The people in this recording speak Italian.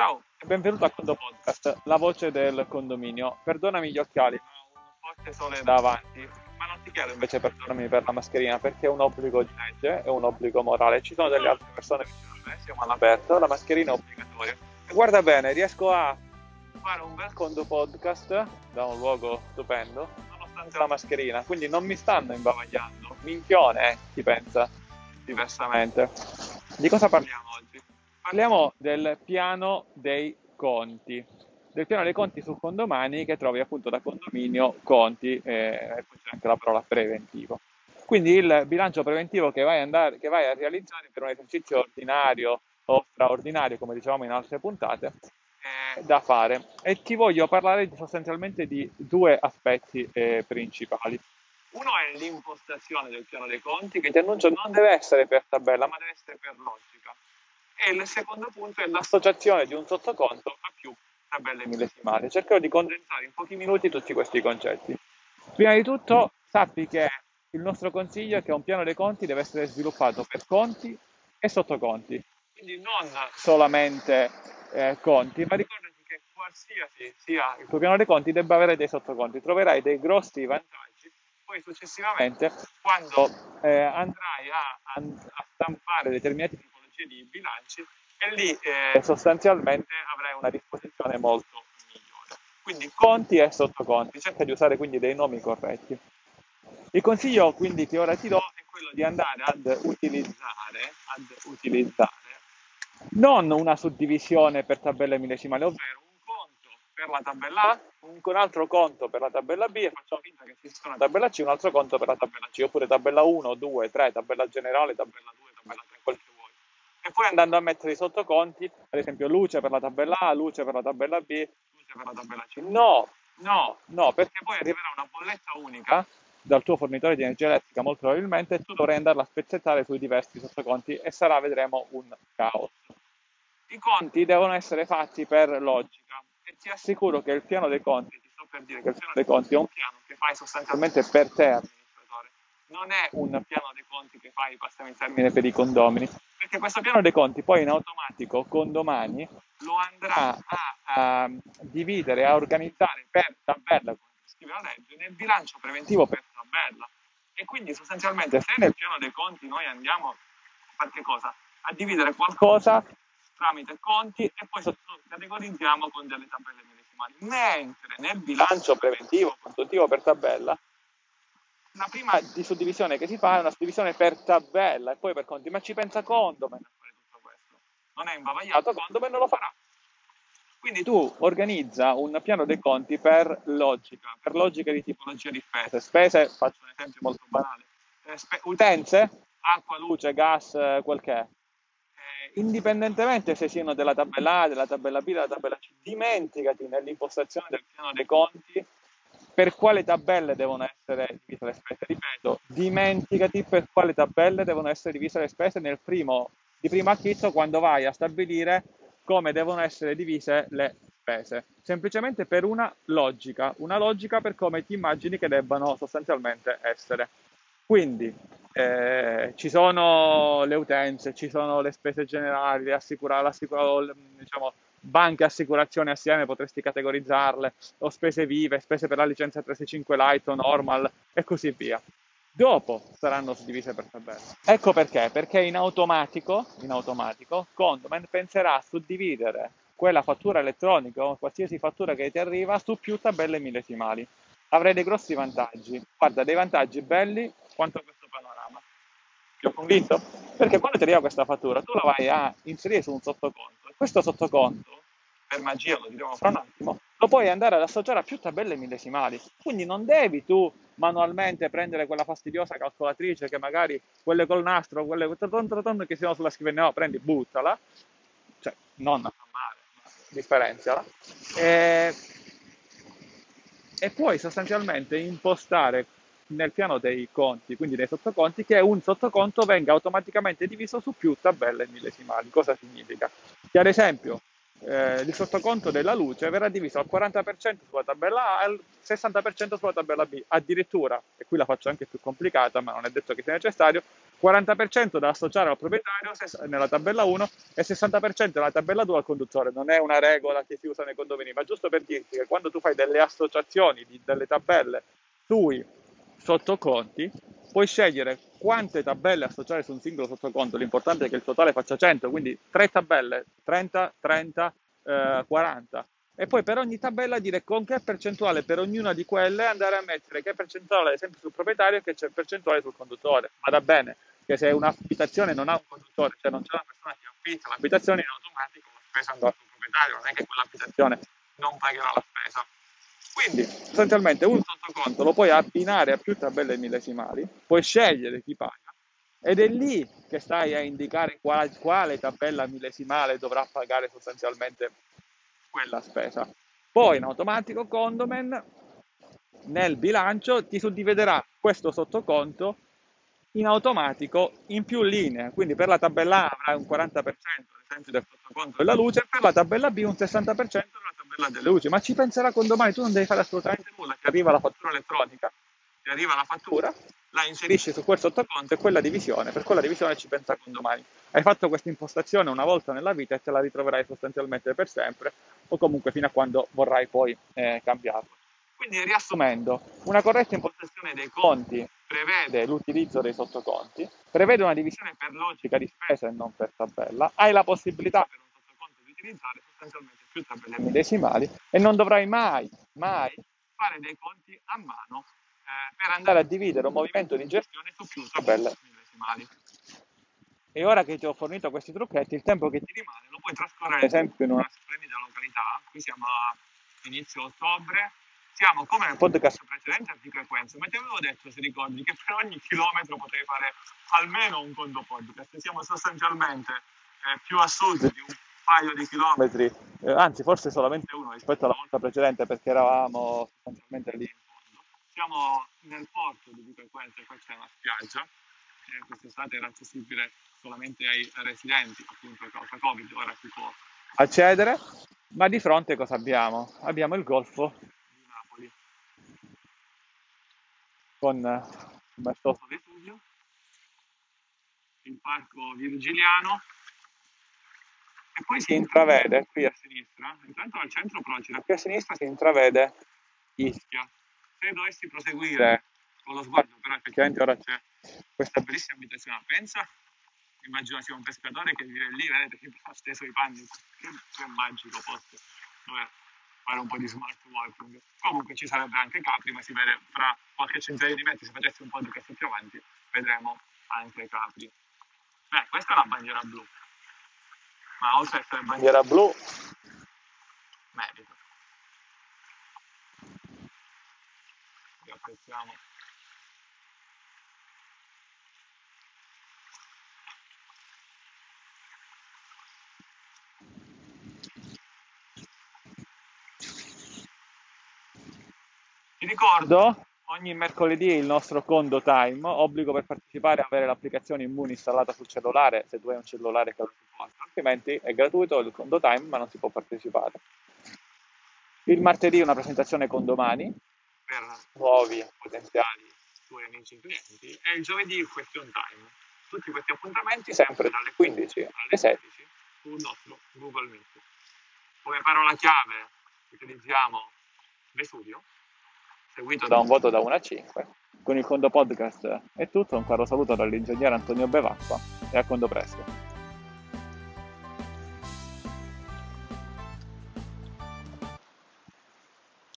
Ciao e benvenuto a Condo Podcast, la voce del condominio. Perdonami gli occhiali, ma ho un forte sole davanti, ma non ti chiedo invece perdonami per la mascherina perché è un obbligo di legge, è un obbligo morale. Ci sono delle altre persone a me, siamo all'aperto, la mascherina è obbligatoria. E guarda bene, riesco a fare un bel Condo Podcast da un luogo stupendo, nonostante la mascherina, quindi non mi stanno imbavagliando. Minchione, eh, chi pensa diversamente. Di cosa parliamo oggi? Parliamo del piano dei conti, del piano dei conti su condomani che trovi appunto da condominio conti, e poi c'è anche la parola preventivo. Quindi il bilancio preventivo che vai, andare, che vai a realizzare per un esercizio ordinario o straordinario, come dicevamo in altre puntate, da fare. E ti voglio parlare sostanzialmente di due aspetti eh, principali. Uno è l'impostazione del piano dei conti, che ti annuncio non deve essere per tabella, ma deve essere per logica e il secondo punto è l'associazione di un sottoconto a più tabelle millesimali. Cercherò di condensare in pochi minuti tutti questi concetti. Prima di tutto sappi che il nostro consiglio è che un piano dei conti deve essere sviluppato per conti e sottoconti, quindi non solamente eh, conti, ma ricordati che qualsiasi sia il tuo piano dei conti debba avere dei sottoconti, troverai dei grossi vantaggi poi successivamente quando eh, andrai a, a, a stampare determinati tipologie di bilanci e lì eh, sostanzialmente avrai una disposizione molto migliore. Quindi conti e sottoconti, cerca di usare quindi dei nomi corretti. Il consiglio quindi che ora ti do è quello di andare ad utilizzare, ad utilizzare non una suddivisione per tabelle millesimali, ovvero un conto per la tabella A, un, altro conto per la tabella B e facciamo finta che esista una tabella C, un altro conto per la tabella C, oppure tabella 1, 2, 3, tabella generale, tabella 2, tabella 3, quel che e poi andando a mettere i sottoconti, ad esempio luce per la tabella A, luce per la tabella B, luce per la tabella C. No, no, no, perché poi arriverà una bolletta unica dal tuo fornitore di energia elettrica molto probabilmente e tu dovrai andarla a spezzettare sui diversi sottoconti e sarà, vedremo, un caos. I conti devono essere fatti per logica e ti assicuro che il piano dei conti, ti sto per dire che il piano dei conti è un piano che fai sostanzialmente per te non è un piano dei conti che fai, passami il termine, per i condomini, perché questo piano dei conti poi in automatico con domani lo andrà a, a dividere, a organizzare per tabella, come scrive la legge, nel bilancio preventivo per tabella. E quindi sostanzialmente se nel piano dei conti noi andiamo a fare che cosa? A dividere qualcosa tramite conti e poi categorizziamo con delle tabelle medesimali. Mentre nel bilancio preventivo consultivo per tabella la prima di suddivisione che si fa è una suddivisione per tabella e poi per conti, ma ci pensa Condomen a fare tutto questo. Non è imbavagliato, Condomen non lo farà. Quindi tu organizza un piano dei conti per logica, per logica di tipologia di spese. Spese, faccio un esempio molto banale, eh, utenze, acqua, luce, gas, eh, quel che è. Eh, indipendentemente se siano della tabella A, della tabella B, della tabella C, dimenticati nell'impostazione del piano dei conti per quale tabelle devono essere divise le spese. Ripeto, dimenticati per quale tabelle devono essere divise le spese nel primo, di primo acchito quando vai a stabilire come devono essere divise le spese. Semplicemente per una logica, una logica per come ti immagini che debbano sostanzialmente essere. Quindi eh, ci sono le utenze, ci sono le spese generali, le assicura, diciamo, banche, assicurazioni assieme potresti categorizzarle, o spese vive, spese per la licenza 365 Lite o Normal e così via. Dopo saranno suddivise per tabella. Ecco perché, perché in automatico, in automatico Condoman penserà a suddividere quella fattura elettronica o qualsiasi fattura che ti arriva su più tabelle millesimali. Avrei dei grossi vantaggi. Guarda, dei vantaggi belli quanto questo panorama. Ti ho convinto? Perché quando ti arriva questa fattura, tu la vai a inserire su un sottoconto questo sottoconto, per magia lo diremo fra un attimo, lo puoi andare ad associare a più tabelle millesimali. Quindi non devi tu manualmente prendere quella fastidiosa calcolatrice che magari quelle col nastro, quelle che si sulla scrivania, no, prendi, buttala, cioè non a male, ma differenziala, e, e puoi sostanzialmente impostare nel piano dei conti, quindi dei sottoconti, che un sottoconto venga automaticamente diviso su più tabelle millesimali. Cosa significa? Che ad esempio eh, il sottoconto della luce verrà diviso al 40% sulla tabella A e al 60% sulla tabella B. Addirittura, e qui la faccio anche più complicata, ma non è detto che sia necessario, 40% da associare al proprietario nella tabella 1 e 60% nella tabella 2 al conduttore. Non è una regola che si usa nei condomini, ma giusto per dirti che quando tu fai delle associazioni di, delle tabelle sui sottoconti, puoi scegliere quante tabelle associare su un singolo sottoconto. L'importante è che il totale faccia 100, quindi 3 tabelle, 30, 30, eh, 40 e poi per ogni tabella dire con che percentuale per ognuna di quelle andare a mettere che percentuale ad esempio sul proprietario e che percentuale sul conduttore. Vada bene che se un'abitazione non ha un conduttore, cioè non c'è una persona che affitta l'abitazione in automatico la spesa andrà sul proprietario, non è che quell'abitazione non pagherà la spesa. Quindi sostanzialmente un sottoconto lo puoi abbinare a più tabelle millesimali, puoi scegliere chi paga ed è lì che stai a indicare quale, quale tabella millesimale dovrà pagare sostanzialmente quella spesa. Poi in automatico Condomen nel bilancio ti suddividerà questo sottoconto in automatico in più linee, quindi per la tabella A avrai un 40% ad esempio del sottoconto della luce per la tabella B un 60% della tabella delle luci, ma ci penserà con domani, tu non devi fare assolutamente nulla, ti arriva la fattura elettronica, ti arriva la fattura, la inserisci su quel sottoconto e quella divisione, per quella divisione ci pensa con domani. Hai fatto questa impostazione una volta nella vita e te la ritroverai sostanzialmente per sempre o comunque fino a quando vorrai poi eh, cambiarlo. Quindi riassumendo, una corretta impostazione dei conti prevede l'utilizzo dei sottoconti, prevede una divisione per logica di spesa e non per tabella, hai la possibilità per un utilizzare sostanzialmente più tabelle millesimali e non dovrai mai, mai fare dei conti a mano eh, per andare a dividere un movimento di gestione su più tabelle millesimali. E ora che ti ho fornito questi trucchetti, il tempo che ti rimane lo puoi trascorrere ad esempio in una splendida località, qui siamo a inizio ottobre, siamo come nel podcast. precedente a di frequenza, ma ti avevo detto, se ricordi, che per ogni chilometro potevi fare almeno un conto podcast, siamo sostanzialmente eh, più a sud di un paio di chilometri, eh, anzi forse solamente uno rispetto alla volta precedente perché eravamo sostanzialmente lì in fondo. Siamo nel porto di frequenza, qua c'è una spiaggia, eh, quest'estate era accessibile solamente ai residenti, appunto a causa Covid, ora si può accedere, ma di fronte cosa abbiamo? Abbiamo il golfo di Napoli. Con il maestoso Vesuvio, il parco virgiliano poi si intravede qui a sinistra, intanto al centro Procida, qui a sinistra si intravede Ischia. Se dovessi proseguire con lo sguardo, però effettivamente ora c'è questa bellissima abitazione, pensa immagino sia un pescatore che vive lì, vedete che ha steso i panni, che, che magico posto dove fare un po' di smart working. Comunque ci sarebbe anche Capri, ma si vede fra qualche centinaio di metri, se facessi un po' di casso più avanti, vedremo anche Capri. Beh, questa è la bandiera blu, ma oltre a essere bandiera blu, merita. Vi apprezziamo. Ti ricordo, ogni mercoledì il nostro Condo Time, obbligo per partecipare a avere l'applicazione Immuni installata sul cellulare, se tu hai un cellulare che lo altrimenti è gratuito il Condo Time ma non si può partecipare. Il martedì una presentazione con domani per nuovi potenziali tuoi amici clienti e il giovedì il Question Time. Tutti questi appuntamenti sempre dalle 15 alle 16 sul nostro Google Meet. Come parola chiave utilizziamo Vesuvio seguito da un voto da 1 a 5. Con il Condo Podcast è tutto, un caro saluto dall'ingegnere Antonio Bevacqua e a Condo presto.